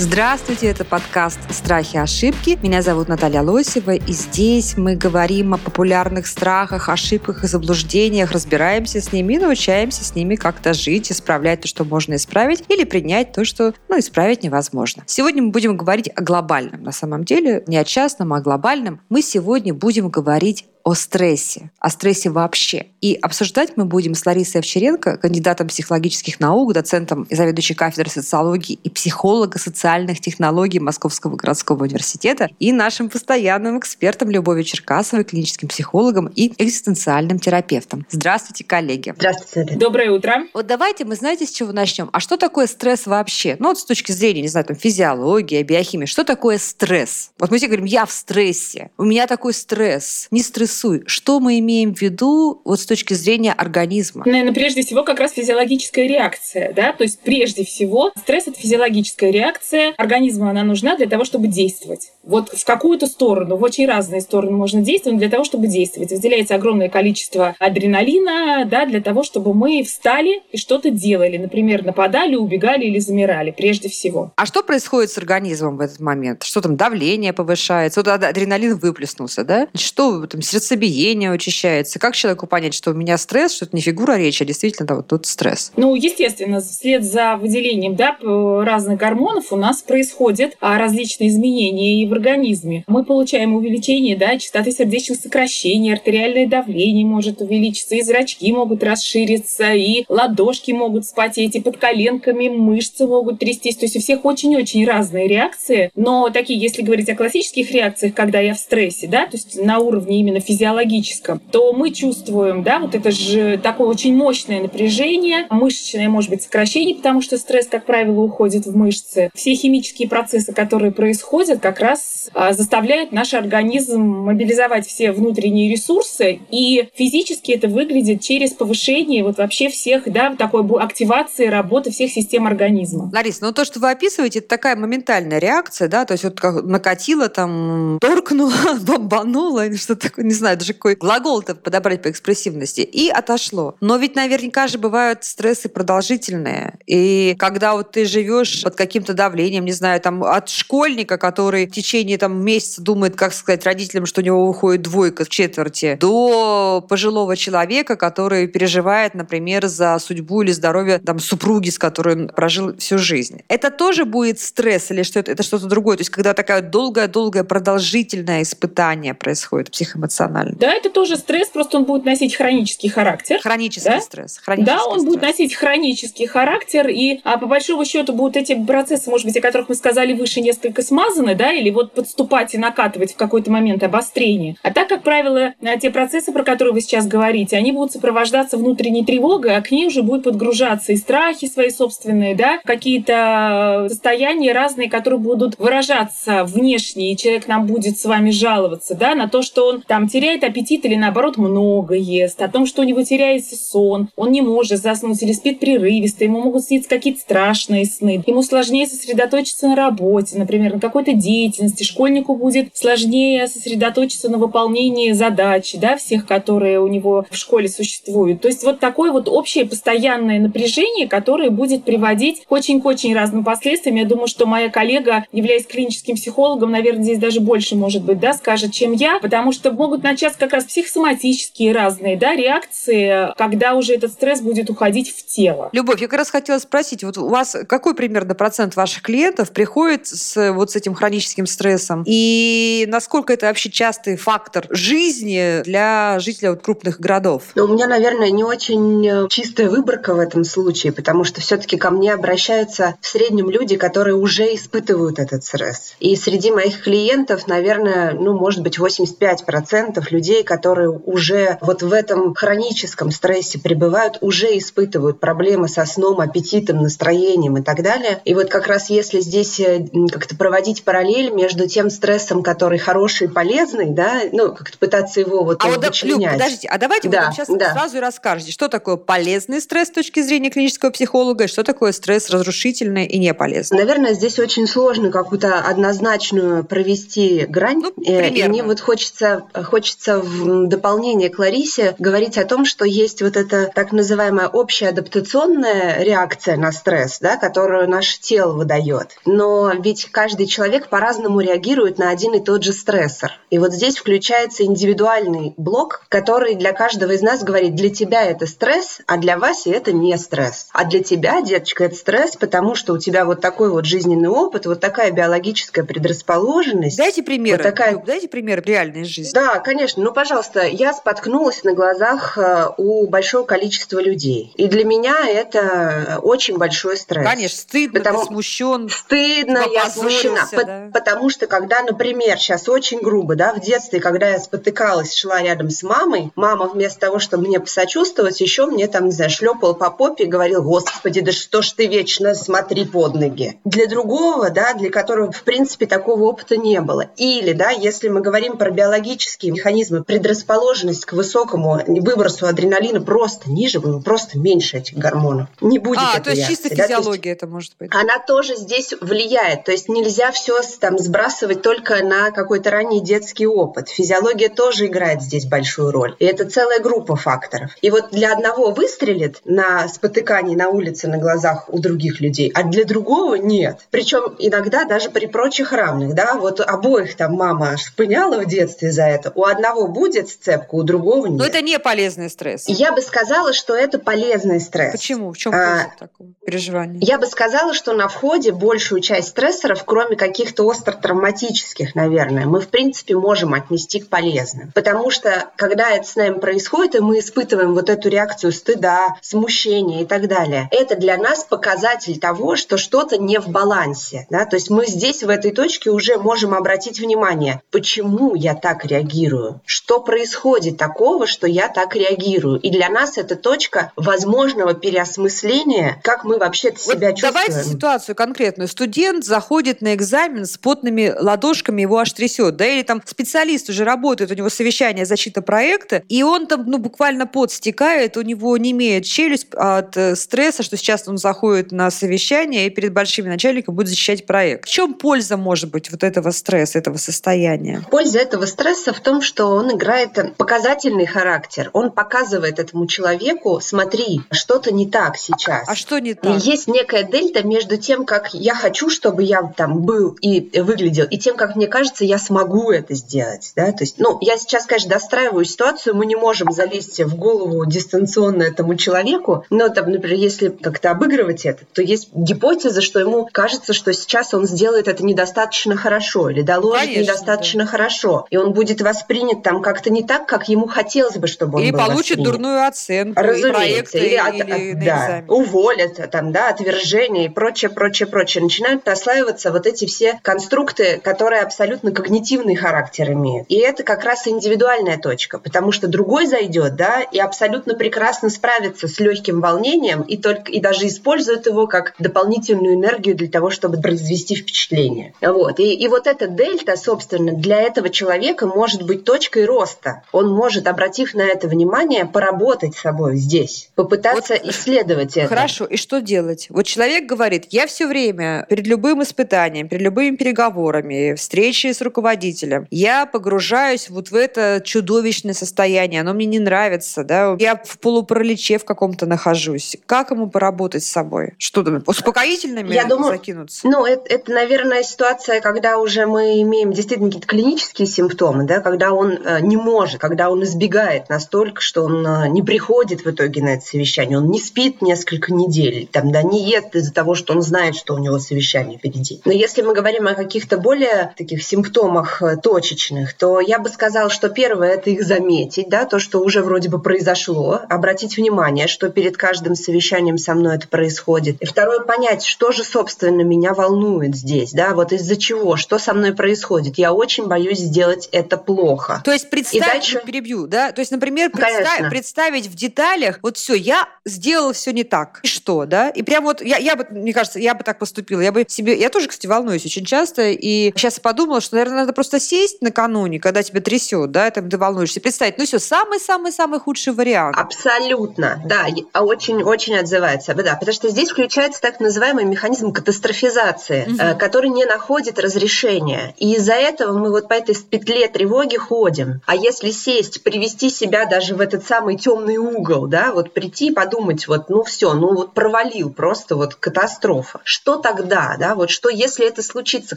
Здравствуйте, это подкаст «Страхи и ошибки». Меня зовут Наталья Лосева, и здесь мы говорим о популярных страхах, ошибках и заблуждениях, разбираемся с ними и научаемся с ними как-то жить, исправлять то, что можно исправить, или принять то, что ну, исправить невозможно. Сегодня мы будем говорить о глобальном, на самом деле, не о частном, а о глобальном. Мы сегодня будем говорить о стрессе, о стрессе вообще. И обсуждать мы будем с Ларисой Овчаренко, кандидатом психологических наук, доцентом и заведующей кафедрой социологии и психолога социальных технологий Московского городского университета, и нашим постоянным экспертом Любовью Черкасовой, клиническим психологом и экзистенциальным терапевтом. Здравствуйте, коллеги. Здравствуйте. Доброе утро. Вот давайте мы, знаете, с чего начнем? А что такое стресс вообще? Ну вот с точки зрения, не знаю, там, физиологии, биохимии. Что такое стресс? Вот мы все говорим, я в стрессе, у меня такой стресс. Не стресс стрессуй. Что мы имеем в виду вот с точки зрения организма? Наверное, прежде всего как раз физиологическая реакция, да, то есть прежде всего стресс — это физиологическая реакция. Организму она нужна для того, чтобы действовать. Вот в какую-то сторону, в очень разные стороны можно действовать для того, чтобы действовать. Выделяется огромное количество адреналина, да, для того, чтобы мы встали и что-то делали. Например, нападали, убегали или замирали, прежде всего. А что происходит с организмом в этот момент? Что там, давление повышается? Вот адреналин выплеснулся, да? Что там, сердцебиение учащается. Как человеку понять, что у меня стресс, что это не фигура речи, а действительно да, вот тут стресс? Ну, естественно, вслед за выделением да, разных гормонов у нас происходят а, различные изменения и в организме. Мы получаем увеличение да, частоты сердечных сокращений, артериальное давление может увеличиться, и зрачки могут расшириться, и ладошки могут спотеть, и под коленками мышцы могут трястись. То есть у всех очень-очень разные реакции. Но такие, если говорить о классических реакциях, когда я в стрессе, да, то есть на уровне именно физиологическом, то мы чувствуем, да, вот это же такое очень мощное напряжение, мышечное, может быть, сокращение, потому что стресс, как правило, уходит в мышцы. Все химические процессы, которые происходят, как раз а, заставляют наш организм мобилизовать все внутренние ресурсы, и физически это выглядит через повышение вот вообще всех, да, такой активации работы всех систем организма. Лариса, ну то, что вы описываете, это такая моментальная реакция, да, то есть вот как накатило, там, торкнуло, бомбануло, или что-то такое, не знаю, даже какой глагол-то подобрать по экспрессивности, и отошло. Но ведь наверняка же бывают стрессы продолжительные. И когда вот ты живешь под каким-то давлением, не знаю, там от школьника, который в течение там месяца думает, как сказать родителям, что у него выходит двойка в четверти, до пожилого человека, который переживает, например, за судьбу или здоровье там супруги, с которой он прожил всю жизнь. Это тоже будет стресс или что это, это что-то другое? То есть когда такая долгое-долгое продолжительное испытание происходит психоэмоционально эмоционально. Да, это тоже стресс, просто он будет носить хронический характер. Хронический да? стресс. Хронический да, он стресс. будет носить хронический характер, и а, по большому счету будут эти процессы, может быть, о которых мы сказали выше, несколько смазаны, да, или вот подступать и накатывать в какой-то момент обострение. А так, как правило, а, те процессы, про которые вы сейчас говорите, они будут сопровождаться внутренней тревогой, а к ней уже будет подгружаться и страхи свои собственные, да, какие-то состояния разные, которые будут выражаться внешне, и человек нам будет с вами жаловаться, да, на то, что он там теряет аппетит или наоборот много ест, о том, что у него теряется сон, он не может заснуть или спит прерывисто, ему могут сниться какие-то страшные сны, ему сложнее сосредоточиться на работе, например, на какой-то деятельности, школьнику будет сложнее сосредоточиться на выполнении задач, да, всех, которые у него в школе существуют. То есть вот такое вот общее постоянное напряжение, которое будет приводить к очень-очень разным последствиям. Я думаю, что моя коллега, являясь клиническим психологом, наверное, здесь даже больше, может быть, да, скажет, чем я, потому что могут начаться как раз психосоматические разные да, реакции, когда уже этот стресс будет уходить в тело. Любовь, я как раз хотела спросить, вот у вас какой примерно процент ваших клиентов приходит с вот с этим хроническим стрессом? И насколько это вообще частый фактор жизни для жителей вот крупных городов? Ну, у меня, наверное, не очень э, чистая выборка в этом случае, потому что все-таки ко мне обращаются в среднем люди, которые уже испытывают этот стресс. И среди моих клиентов, наверное, ну, может быть, 85% пациентов, людей, которые уже вот в этом хроническом стрессе пребывают, уже испытывают проблемы со сном, аппетитом, настроением и так далее. И вот как раз если здесь э, как-то проводить параллель между тем стрессом, который хороший и полезный, да, ну, как-то пытаться его вот а вот, Люб, подождите, а давайте да, вы сейчас да. сразу и расскажете, что такое полезный стресс с точки зрения клинического психолога, и что такое стресс разрушительный и неполезный? Наверное, здесь очень сложно какую-то однозначную провести грань. Ну, э, и мне вот хочется, хочется в дополнение к Ларисе говорить о том, что есть вот эта так называемая общая адаптационная реакция на стресс, да, которую наше тело выдает. Но ведь каждый человек по-разному реагирует на один и тот же стрессор. И вот здесь включается индивидуальный блок, который для каждого из нас говорит, для тебя это стресс, а для Васи это не стресс. А для тебя, деточка, это стресс, потому что у тебя вот такой вот жизненный опыт, вот такая биологическая предрасположенность. Дайте примеры. Вот такая... Дайте примеры реальной жизни. Да, конечно. Ну, пожалуйста, я споткнулась на глазах э, у большого количества людей. И для меня это очень большой стресс. Конечно, стыдно, потому... ты смущен. Стыдно, я смущена. Да? Потому что, когда, например, сейчас очень грубо, да, в детстве, когда я спотыкалась, шла рядом с мамой, мама вместо того, чтобы мне посочувствовать, еще мне там, не знаю, шлепала по попе и говорил, господи, да что ж ты вечно смотри под ноги. Для другого, да, для которого, в принципе, такого опыта не было. Или, да, если мы говорим про биологические механизмы, предрасположенность к высокому выбросу адреналина просто ниже, просто меньше этих гормонов. Не будет А, то есть реакции, чисто да? физиология это может быть. Она тоже здесь влияет. То есть нельзя все там сбрасывать только на какой-то ранний детский опыт. Физиология тоже играет здесь большую роль. И это целая группа факторов. И вот для одного выстрелит на спотыкании на улице на глазах у других людей, а для другого нет. Причем иногда даже при прочих равных, да, вот обоих там мама шпыняла в детстве за это, у одного будет сцепка, у другого нет. Но это не полезный стресс. Я бы сказала, что это полезный стресс. Почему? В чем а, такого переживания? Я бы сказала, что на входе большую часть стрессоров, кроме каких-то остро-травматических, наверное, мы в принципе можем отнести к полезным. Потому что когда это с нами происходит, и мы испытываем вот эту реакцию стыда, смущения и так далее, это для нас показатель того, что что-то не в балансе. Да? То есть мы здесь, в этой точке, уже можем обратить внимание, почему я так реагирую, что происходит такого, что я так реагирую. И для нас это точка возможного переосмысления, как мы вообще вот себя чувствуем. Давайте ситуацию конкретную. Студент заходит на экзамен с потными ладошками, его аж трясет, да, или там специалист уже работает, у него совещание защита проекта, и он там, ну, буквально пот стекает, у него не имеет челюсть от э, стресса, что сейчас он заходит на совещание и перед большими начальниками будет защищать проект. В чем польза может быть вот этого стресса, этого состояния? Польза этого стресса в том, что он играет показательный характер. Он показывает этому человеку, смотри, что-то не так сейчас. А что не так? Есть некая дельта между тем, как я хочу, чтобы я там был и выглядел, и тем, как мне кажется, я смогу это сделать. Да? То есть, ну, я сейчас, конечно, достраиваю ситуацию, мы не можем залезть в голову дистанционно этому человеку, но, там, например, если как-то обыгрывать это, то есть гипотеза, что ему кажется, что сейчас он сделает это недостаточно хорошо или доложит Конечно, недостаточно да. хорошо, и он будет воспринят там как-то не так, как ему хотелось бы, чтобы он или был получит воспринят. дурную оценку, Разумеется, или, от, или от, да, уволят, там, да, отвержение и прочее, прочее, прочее. Начинают наслаиваться вот эти все конструкты, которые абсолютно когнитивный характер имеют. И это как раз индивидуальная точка, потому что другой зайдет, да, и абсолютно прекрасно справится с легким волнением и только и даже использует его как дополнительную энергию для того, чтобы произвести впечатление. Вот. И, и вот эта дельта, собственно, для этого человека может быть точкой роста. Он может, обратив на это внимание, поработать с собой здесь, попытаться вот, исследовать это. Хорошо, и что делать? Вот человек говорит, я все время перед любым испытанием, перед любыми переговорами, встречей с руководителем, я погружаюсь вот в это чудовищное состояние, оно мне не нравится, да, я в полупараличе в каком-то нахожусь. Как ему поработать с собой? Что там, успокоительными я думаю, закинуться? Ну, это, это, наверное, ситуация, когда уже мы имеем действительно какие-то клинические симптомы, да, когда он э, не может, когда он избегает настолько, что он э, не приходит в итоге на это совещание, он не спит несколько недель, там, да, не ест из-за того, что он знает, что у него совещание впереди. Но если мы говорим о каких-то более таких симптомах э, точечных, то я бы сказала, что первое – это их заметить, да, то, что уже вроде бы произошло, обратить внимание, что перед каждым совещанием со мной это происходит. И второе – понять, что же, собственно, меня волнует здесь, да, вот из-за чего, что со мной происходит. Я очень боюсь сделать это плохо плохо. То есть представить, дальше... перебью, да? То есть, например, представь, представить в деталях, вот все, я сделал все не так. И что, да? И прям вот, я, я бы, мне кажется, я бы так поступила. Я бы себе, я тоже, кстати, волнуюсь очень часто, и сейчас подумала, что, наверное, надо просто сесть накануне, когда тебя трясет, да, там ты волнуешься, представить, ну все, самый-самый-самый худший вариант. Абсолютно, да, очень-очень отзывается, да, потому что здесь включается так называемый механизм катастрофизации, угу. который не находит разрешения. И из-за этого мы вот по этой петле тревоги ходим. А если сесть, привести себя даже в этот самый темный угол, да, вот прийти и подумать, вот, ну все, ну вот провалил, просто вот катастрофа. Что тогда, да, вот что если это случится,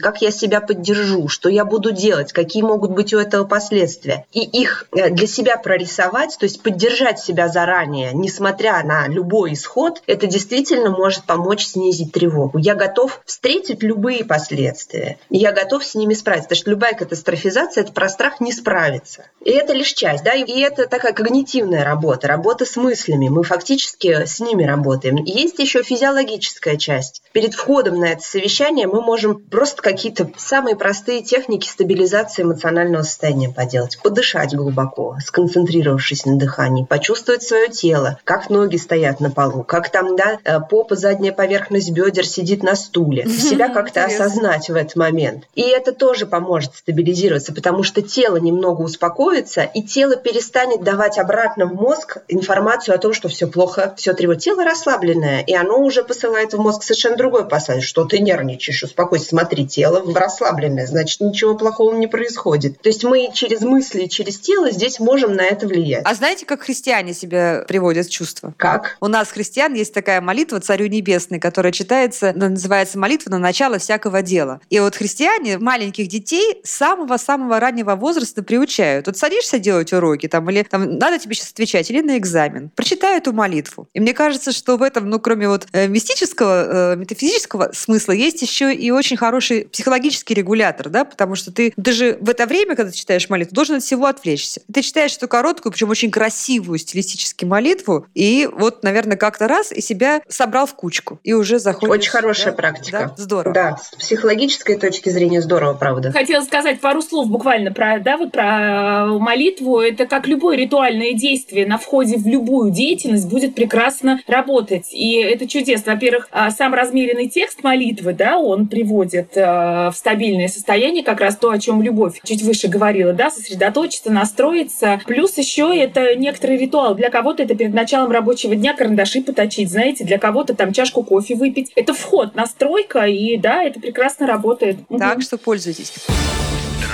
как я себя поддержу, что я буду делать, какие могут быть у этого последствия. И их э, для себя прорисовать, то есть поддержать себя заранее, несмотря на любой исход, это действительно может помочь снизить тревогу. Я готов встретить любые последствия, я готов с ними справиться, потому что любая катастрофизация – это про страх не справиться. И это лишь часть, да, и это такая когнитивная работа, работа с мыслями. Мы фактически с ними работаем. Есть еще физиологическая часть. Перед входом на это совещание мы можем просто какие-то самые простые техники стабилизации эмоционального состояния поделать. Подышать глубоко, сконцентрировавшись на дыхании, почувствовать свое тело, как ноги стоят на полу, как там, да, э, попа, задняя поверхность бедер сидит на стуле. Себя как-то осознать в этот момент. И это тоже поможет стабилизироваться, потому что тело немного успокоится, и тело перестанет давать обратно в мозг информацию о том, что все плохо, все тревожит. Тело расслабленное, и оно уже посылает в мозг совершенно другой посыл, что ты нервничаешь, успокойся, смотри, тело расслабленное, значит, ничего плохого не происходит. То есть мы через мысли, через тело здесь можем на это влиять. А знаете, как христиане себя приводят в чувство? Как? У нас христиан есть такая молитва «Царю небесный», которая читается, называется молитва на начало всякого дела. И вот христиане маленьких детей с самого-самого раннего возраста приучают. Вот садишься делать уроки, там, или там, надо тебе сейчас отвечать, или на экзамен. Прочитай эту молитву. И мне кажется, что в этом, ну, кроме вот э, мистического, э, метафизического смысла, есть еще и очень хороший психологический регулятор, да, потому что ты, ты же в это время, когда ты читаешь молитву, должен от всего отвлечься. Ты читаешь эту короткую, причем очень красивую стилистически молитву, и вот, наверное, как-то раз и себя собрал в кучку, и уже заходишь. Очень хорошая да? практика. Да? Здорово. Да, с психологической точки зрения здорово, правда. Хотела сказать пару слов буквально про, да, вот про э, молитву. Это как любое ритуальное действие на входе в любую деятельность будет прекрасно работать. И это чудесно. Во-первых, а, сам размеренный текст молитвы, да, он приводит э, в стабильное состояние, как раз то, о чем Любовь чуть выше говорила, да, сосредоточиться, настроиться. Плюс еще это некоторый ритуал. Для кого-то это перед началом рабочего дня карандаши поточить, знаете, для кого-то там чашку кофе выпить. Это вход, настройка, и да, это прекрасно работает. Так угу. что пользуйтесь.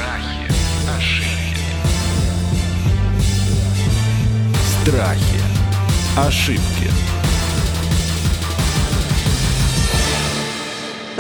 Страхи, ошибки. Страхи, ошибки.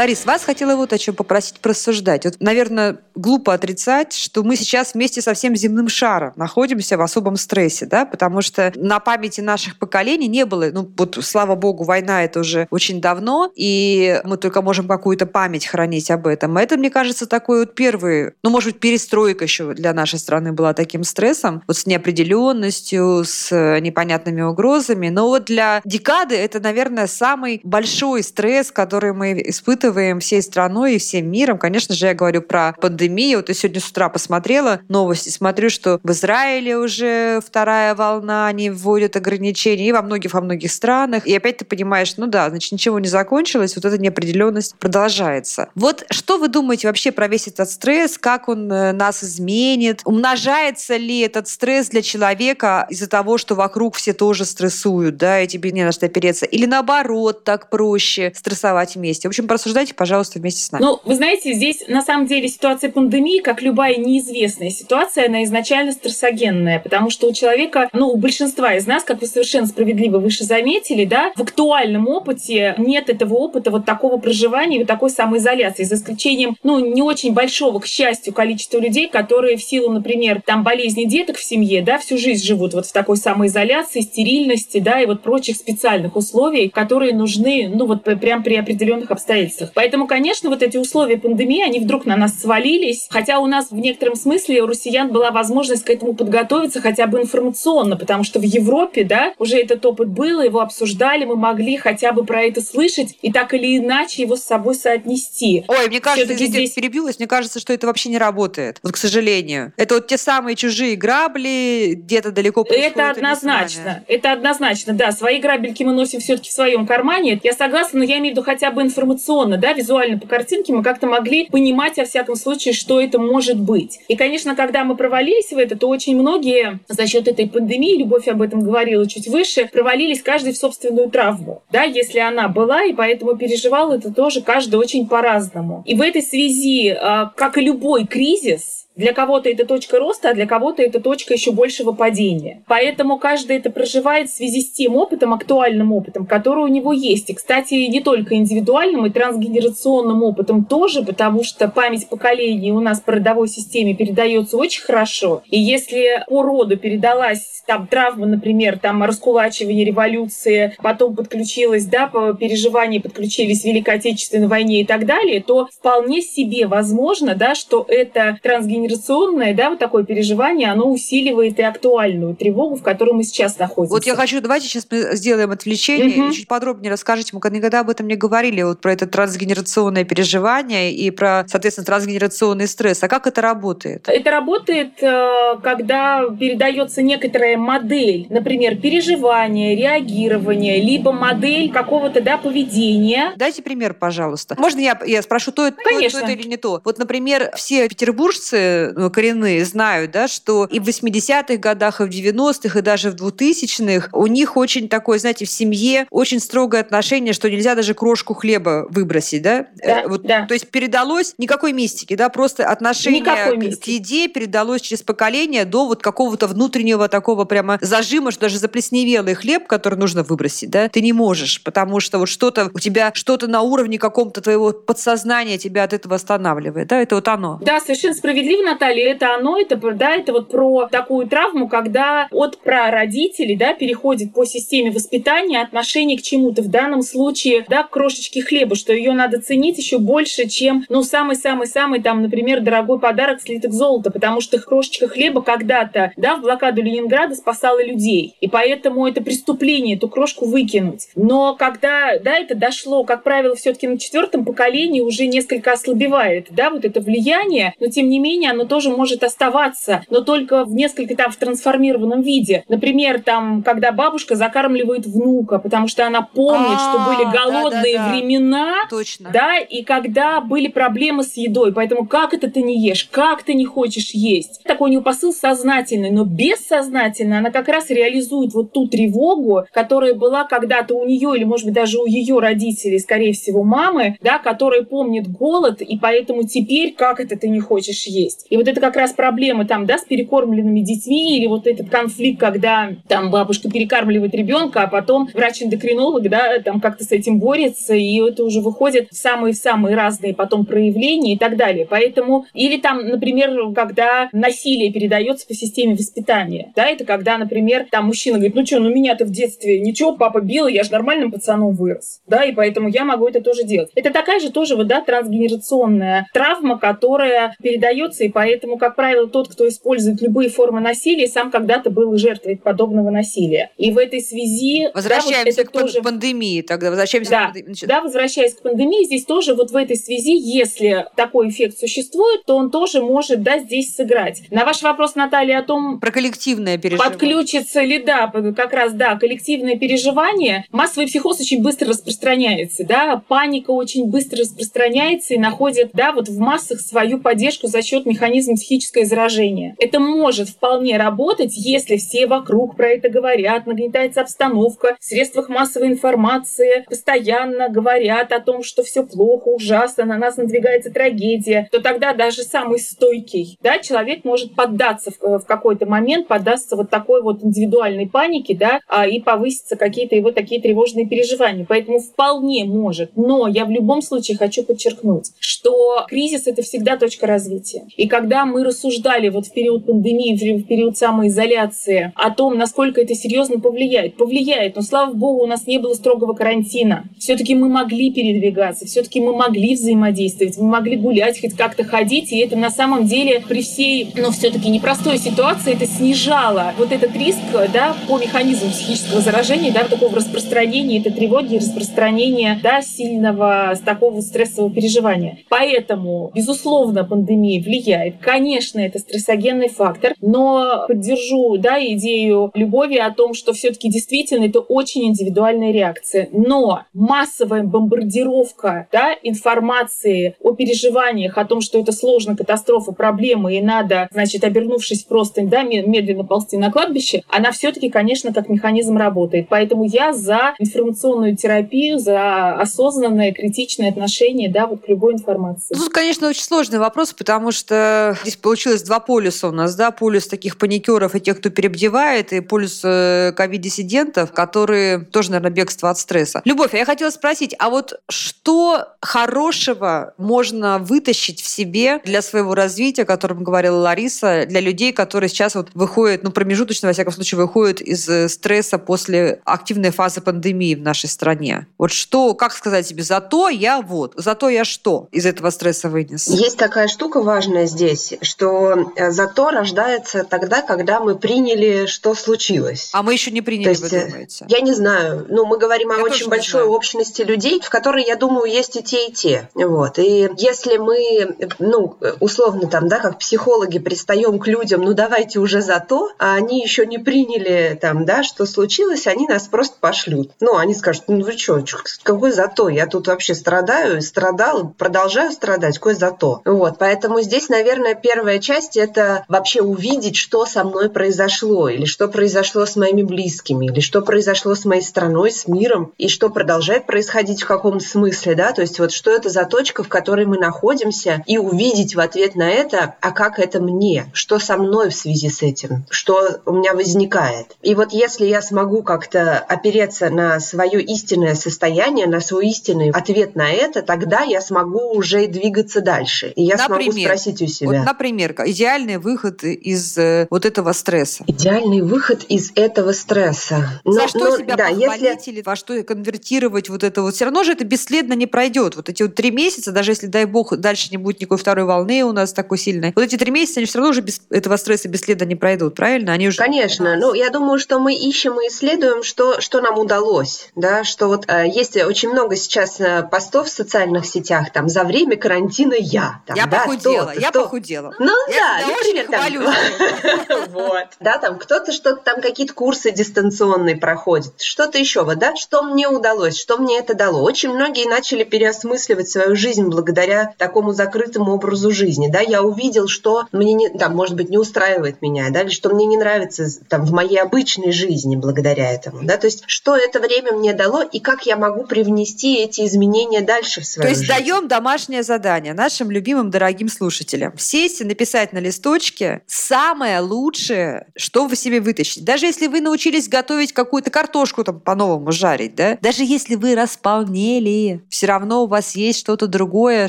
Ларис, вас хотела вот о чем попросить просуждать. Вот, наверное, глупо отрицать, что мы сейчас вместе со всем земным шаром находимся в особом стрессе, да, потому что на памяти наших поколений не было, ну вот, слава богу, война это уже очень давно, и мы только можем какую-то память хранить об этом. Это, мне кажется, такой вот первый, ну, может быть, перестройка еще для нашей страны была таким стрессом, вот с неопределенностью, с непонятными угрозами, но вот для декады это, наверное, самый большой стресс, который мы испытываем испытываем всей страной и всем миром. Конечно же, я говорю про пандемию. Вот я сегодня с утра посмотрела новости, смотрю, что в Израиле уже вторая волна, они вводят ограничения и во многих, во многих странах. И опять ты понимаешь, ну да, значит, ничего не закончилось, вот эта неопределенность продолжается. Вот что вы думаете вообще про весь этот стресс, как он э, нас изменит? Умножается ли этот стресс для человека из-за того, что вокруг все тоже стрессуют, да, и тебе не на что опереться? Или наоборот, так проще стрессовать вместе? В общем, просто обсуждайте, пожалуйста, вместе с нами. Ну, вы знаете, здесь на самом деле ситуация пандемии, как любая неизвестная ситуация, она изначально стрессогенная, потому что у человека, ну, у большинства из нас, как вы совершенно справедливо выше заметили, да, в актуальном опыте нет этого опыта вот такого проживания, вот такой самоизоляции, за исключением, ну, не очень большого, к счастью, количества людей, которые в силу, например, там, болезни деток в семье, да, всю жизнь живут вот в такой самоизоляции, стерильности, да, и вот прочих специальных условий, которые нужны, ну, вот прям при определенных обстоятельствах кризисах. Поэтому, конечно, вот эти условия пандемии, они вдруг на нас свалились, хотя у нас в некотором смысле у россиян была возможность к этому подготовиться хотя бы информационно, потому что в Европе, да, уже этот опыт был, его обсуждали, мы могли хотя бы про это слышать и так или иначе его с собой соотнести. Ой, мне кажется, здесь, здесь перебилась, мне кажется, что это вообще не работает. Вот, к сожалению. Это вот те самые чужие грабли, где-то далеко Это однозначно. Это однозначно, да. Свои грабельки мы носим все-таки в своем кармане. Я согласна, но я имею в виду хотя бы информационно, да, визуально по картинке мы как-то могли понимать, во всяком случае, что это может быть. И, конечно, когда мы провалились в это, то очень многие за счет этой пандемии, Любовь об этом говорила чуть выше, провалились каждый в собственную травму, да, если она была, и поэтому переживал это тоже каждый очень по-разному. И в этой связи, а, как и любой кризис, для кого-то это точка роста, а для кого-то это точка еще большего падения. Поэтому каждый это проживает в связи с тем опытом, актуальным опытом, который у него есть. И, кстати, не только индивидуальным и трансгенерационным опытом тоже, потому что память поколений у нас по родовой системе передается очень хорошо. И если по роду передалась там травма, например, там раскулачивание революции, потом подключилась, да, по переживанию подключились в Великой Отечественной войне и так далее, то вполне себе возможно, да, что это трансгенерационное миграционное, да, вот такое переживание, оно усиливает и актуальную тревогу, в которой мы сейчас находимся. Вот я хочу, давайте сейчас мы сделаем отвлечение угу. и чуть подробнее расскажите. Мы никогда об этом не говорили, вот про это трансгенерационное переживание и про, соответственно, трансгенерационный стресс. А как это работает? Это работает, э, когда передается некоторая модель, например, переживания, реагирования, либо модель какого-то да, поведения. Дайте пример, пожалуйста. Можно я, я спрошу, то, Конечно. то, то это или не то? Вот, например, все петербуржцы ну, коренные знают, да, что и в 80-х годах, и в 90-х, и даже в 2000-х у них очень такое, знаете, в семье очень строгое отношение, что нельзя даже крошку хлеба выбросить, да? да, вот, да. То есть передалось никакой мистики, да, просто отношение к, к еде передалось через поколение до вот какого-то внутреннего такого прямо зажима, что даже заплесневелый хлеб, который нужно выбросить, да, ты не можешь, потому что вот что-то у тебя что-то на уровне каком-то твоего подсознания тебя от этого останавливает, да, это вот оно. Да, совершенно справедливо Наталья, это оно, это, да, это вот про такую травму, когда от прародителей, да, переходит по системе воспитания отношение к чему-то. В данном случае, да, к крошечке хлеба, что ее надо ценить еще больше, чем, ну, самый-самый-самый, там, например, дорогой подарок слиток золота, потому что крошечка хлеба когда-то, да, в блокаду Ленинграда спасала людей. И поэтому это преступление, эту крошку выкинуть. Но когда, да, это дошло, как правило, все-таки на четвертом поколении уже несколько ослабевает, да, вот это влияние, но тем не менее оно тоже может оставаться, но только в несколько там в трансформированном виде. Например, там, когда бабушка закармливает внука, потому что она помнит, что а, были голодные времена, Точно. да, и когда были проблемы с едой, поэтому как это ты не ешь, как ты не хочешь есть. Такой у нее посыл сознательный, но бессознательно она как раз реализует вот ту тревогу, которая была когда-то у нее или, может быть, даже у ее родителей, скорее всего, мамы, да, которая помнит голод, и поэтому теперь как это ты не хочешь есть есть. И вот это как раз проблемы там, да, с перекормленными детьми или вот этот конфликт, когда там бабушка перекармливает ребенка, а потом врач-эндокринолог, да, там как-то с этим борется, и это уже выходит в самые-самые разные потом проявления и так далее. Поэтому, или там, например, когда насилие передается по системе воспитания, да, это когда, например, там мужчина говорит, ну что, ну меня-то в детстве ничего, папа бил, я же нормальным пацаном вырос, да, и поэтому я могу это тоже делать. Это такая же тоже вот, да, трансгенерационная травма, которая передается и поэтому, как правило, тот, кто использует любые формы насилия, сам когда-то был жертвой подобного насилия. И в этой связи... Возвращаемся да, вот к тоже... пандемии тогда, возвращаемся да, к пандемии. Да, возвращаясь к пандемии, здесь тоже вот в этой связи, если такой эффект существует, то он тоже может, да, здесь сыграть. На ваш вопрос, Наталья, о том... Про коллективное переживание. Подключится ли, да, как раз, да, коллективное переживание. Массовый психоз очень быстро распространяется, да, паника очень быстро распространяется и находит, да, вот в массах свою поддержку за счет механизмов механизм психическое заражение. Это может вполне работать, если все вокруг про это говорят, нагнетается обстановка, в средствах массовой информации постоянно говорят о том, что все плохо, ужасно, на нас надвигается трагедия, то тогда даже самый стойкий да, человек может поддаться в, в какой-то момент, поддаться вот такой вот индивидуальной панике, да, а, и повыситься какие-то его такие тревожные переживания. Поэтому вполне может. Но я в любом случае хочу подчеркнуть, что кризис — это всегда точка развития. И когда мы рассуждали вот в период пандемии, в период самоизоляции о том, насколько это серьезно повлияет, повлияет, но слава богу, у нас не было строгого карантина. Все-таки мы могли передвигаться, все-таки мы могли взаимодействовать, мы могли гулять, хоть как-то ходить, и это на самом деле при всей, но все-таки непростой ситуации это снижало вот этот риск, да, по механизму психического заражения, да, такого распространения этой тревоги, распространения, да, сильного такого стрессового переживания. Поэтому, безусловно, пандемия влияет. Конечно, это стрессогенный фактор, но поддержу, да, идею Любови о том, что все-таки действительно это очень индивидуальная реакция. Но массовая бомбардировка, да, информации о переживаниях, о том, что это сложно, катастрофа, проблема, и надо, значит, обернувшись просто, да, медленно ползти на кладбище, она все-таки, конечно, как механизм работает. Поэтому я за информационную терапию, за осознанное, критичное отношение, да, вот к любой информации. Тут, конечно, очень сложный вопрос, потому что здесь получилось два полюса у нас, да, полюс таких паникеров и тех, кто перебдевает, и полюс э, ковид-диссидентов, которые тоже, наверное, бегство от стресса. Любовь, а я хотела спросить, а вот что хорошего можно вытащить в себе для своего развития, о котором говорила Лариса, для людей, которые сейчас вот выходят, ну, промежуточно, во всяком случае, выходят из э, стресса после активной фазы пандемии в нашей стране? Вот что, как сказать себе, зато я вот, зато я что из этого стресса вынес? Есть такая штука важная здесь, что э, зато рождается тогда, когда мы приняли, что случилось. А мы еще не приняли, То есть, вы э, думаете? Я не знаю. Ну, мы говорим о я очень большой общности людей, в которой, я думаю, есть и те, и те. Вот. И если мы, ну, условно там, да, как психологи пристаем к людям, ну, давайте уже зато, а они еще не приняли там, да, что случилось, они нас просто пошлют. Ну, они скажут, ну, вы что, какой зато? Я тут вообще страдаю, страдал, продолжаю страдать, какой зато? Вот. Поэтому здесь, наверное, первая часть – это вообще увидеть, что со мной произошло, или что произошло с моими близкими, или что произошло с моей страной, с миром, и что продолжает происходить в каком смысле, да, то есть вот что это за точка, в которой мы находимся, и увидеть в ответ на это, а как это мне, что со мной в связи с этим, что у меня возникает. И вот если я смогу как-то опереться на свое истинное состояние, на свой истинный ответ на это, тогда я смогу уже двигаться дальше. И я например, смогу спросить у себя. Вот, например, идеальный выход из э, вот этого стресса. Идеальный выход из этого стресса. Но, За что но, себя да, если... или во что конвертировать вот это вот? Все равно же это бесследно не пройдет. Вот эти вот три месяца, даже если, дай бог, дальше не будет никакой второй волны у нас такой сильной, вот эти три месяца, они все равно уже без этого стресса бесследно не пройдут, правильно? Они уже... Конечно. Ну, я думаю, что мы ищем и исследуем, что, что нам удалось. Да? Что вот э, есть очень много сейчас э, постов в социальных сетях, там, за время карантина я. Там, я да, похудела, я что... похудела. Ну я да, например, там... вот. Да, там кто-то что-то там какие-то курсы дистанционные проходит, что-то еще, вот, да, что мне удалось, что мне это дало. Очень многие начали переосмысливать свою жизнь благодаря такому закрытому образу жизни, да, я увидел, что мне, не, там, может быть, не устраивает меня, да, или что мне не нравится там в моей обычной жизни благодаря этому, да, то есть что это время мне дало и как я могу привнести эти изменения дальше в свою жизнь. То есть даем домашнее задание нашим любимым дорогим слушателям. Сесть и написать на листочке самое лучшее, что вы себе вытащите. Даже если вы научились готовить какую-то картошку там по-новому жарить, да, даже если вы располнели, все равно у вас есть что-то другое,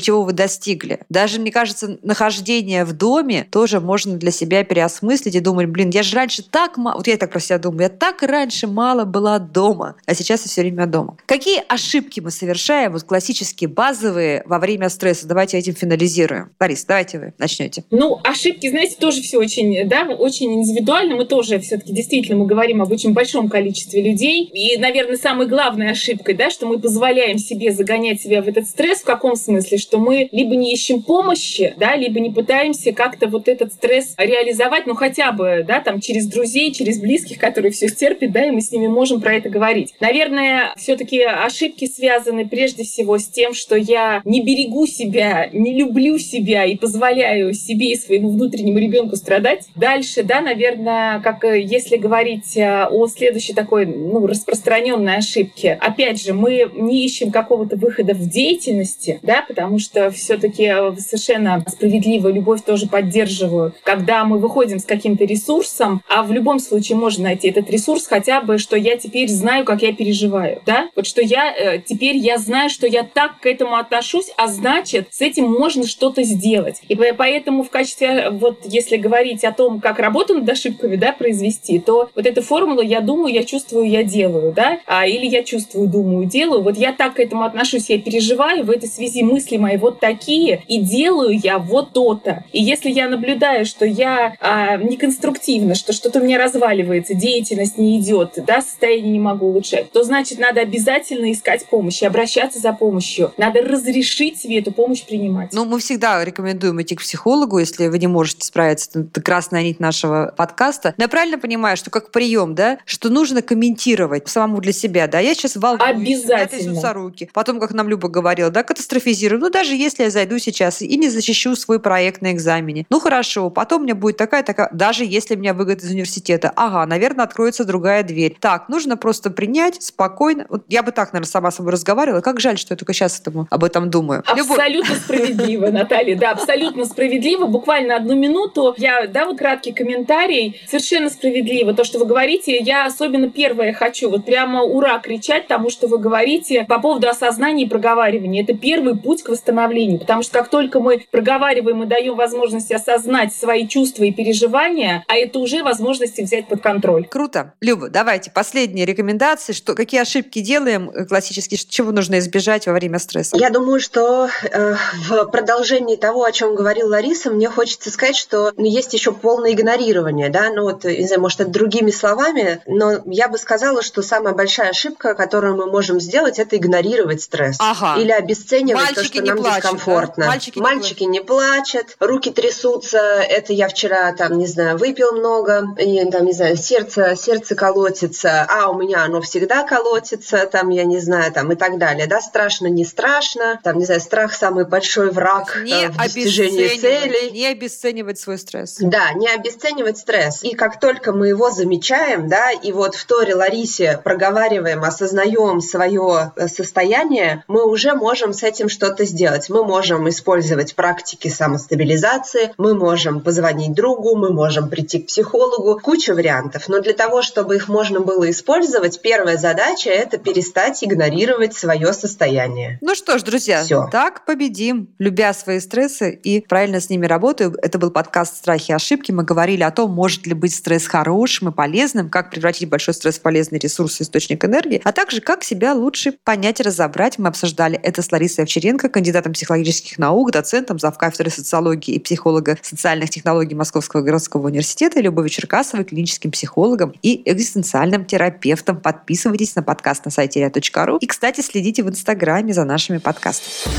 чего вы достигли. Даже, мне кажется, нахождение в доме тоже можно для себя переосмыслить и думать, блин, я же раньше так мало, вот я так про себя думаю, я так раньше мало была дома, а сейчас я все время дома. Какие ошибки мы совершаем, вот классические, базовые во время стресса? Давайте этим финализируем. Борис, давайте вы начнете. Ну, ошибки, знаете, тоже все очень, да, очень индивидуально. Мы тоже все-таки действительно мы говорим об очень большом количестве людей. И, наверное, самой главной ошибкой, да, что мы позволяем себе загонять себя в этот стресс в каком смысле, что мы либо не ищем помощи, да, либо не пытаемся как-то вот этот стресс реализовать, ну хотя бы, да, там через друзей, через близких, которые все терпят, да, и мы с ними можем про это говорить. Наверное, все-таки ошибки связаны прежде всего с тем, что я не берегу себя, не люблю себя и позволяю себе и своему внутреннему ребенку страдать. Дальше, да, наверное, как э, если говорить э, о следующей такой, ну, распространенной ошибке. Опять же, мы не ищем какого-то выхода в деятельности, да, потому что все-таки э, совершенно справедливо любовь тоже поддерживаю. Когда мы выходим с каким-то ресурсом, а в любом случае можно найти этот ресурс хотя бы, что я теперь знаю, как я переживаю, да, вот что я теперь я знаю, что я так к этому отношусь, а значит, с этим можно что-то сделать. И поэтому в качестве, вот если говорить о том, как работу над ошибками да, произвести, то вот эта формула «я думаю, я чувствую, я делаю», да, а, или «я чувствую, думаю, делаю», вот я так к этому отношусь, я переживаю, в этой связи мысли мои вот такие, и делаю я вот то-то. И если я наблюдаю, что я а, неконструктивно, что что-то у меня разваливается, деятельность не идет, да, состояние не могу улучшать, то значит надо обязательно искать помощь и обращаться за помощью. Надо разрешить себе эту помощь принимать. Ну, мы всегда рекомендуем идти к психологу, если вы не можете справиться. Это красная нить нашего подкаста. Но я правильно понимаю, что как прием, да, что нужно комментировать самому для себя, да, я сейчас волнуюсь, Обязательно. руки. Потом, как нам Люба говорила, да, катастрофизирую. Ну, даже если я зайду сейчас и не защищу свой проект на экзамене. Ну, хорошо, потом у меня будет такая-такая, даже если меня выгонят из университета. Ага, наверное, откроется другая дверь. Так, нужно просто принять спокойно. Вот я бы так, наверное, сама с собой разговаривала. Как жаль, что я только сейчас этому, об этом думаю. Абсолютно справедливо, Наталья, да, абсолютно справедливо. Буквально одну минуту. Я, да, вот краткий комментарий. Совершенно справедливо. То, что вы говорите, я особенно первое хочу вот прямо ура кричать тому, что вы говорите по поводу осознания и проговаривания. Это первый путь к восстановлению. Потому что как только мы проговариваем и даем возможность осознать свои чувства и переживания, а это уже возможности взять под контроль. Круто. Люба, давайте последние рекомендации. Что, какие ошибки делаем э, классические, чего нужно избежать во время стресса? Я думаю, что э, в продолжении того, о чем говорила Лариса, мне хочется сказать, что ну, есть еще полное игнорирование, да, ну вот, не знаю, может, это другими словами, но я бы сказала, что самая большая ошибка, которую мы можем сделать, это игнорировать стресс. Ага. Или обесценивать Мальчики то, что нам плачут, дискомфортно. Да? Мальчики, Мальчики не, плачут, руки трясутся, это я вчера, там, не знаю, выпил много, и, там, не знаю, сердце, сердце колотится, а у меня оно всегда колотится, там, я не знаю, там, и так далее, да, страшно, не страшно, там, не знаю, страх самый большой враг не э, в достижении целей. Не обесценивать свой стресс. Да, не обесценивать стресс. И как только мы его замечаем, да, и вот в Торе Ларисе проговариваем, осознаем свое э, состояние, мы уже можем с этим что-то сделать. Мы можем использовать практики самостабилизации, мы можем позвонить другу, мы можем прийти к психологу, куча вариантов. Но для того, чтобы их можно было использовать, первая задача – это перестать игнорировать свое состояние. Ну что ж, друзья, Всё. так победим, любя свои стрессы и правильно с ними работаю. Это был подкаст «Страхи и ошибки». Мы говорили о том, может ли быть стресс хорошим и полезным, как превратить большой стресс в полезный ресурс и источник энергии, а также как себя лучше понять и разобрать. Мы обсуждали это с Ларисой Овчаренко, кандидатом психологических наук, доцентом, завкафедры социологии и психолога социальных технологий Московского городского университета, Любовью Черкасовой, клиническим психологом и экзистенциальным терапевтом. Подписывайтесь на подкаст на сайте ria.ru и, кстати, следите в Инстаграме за нашими подкастами.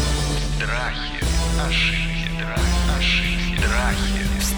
Страхи,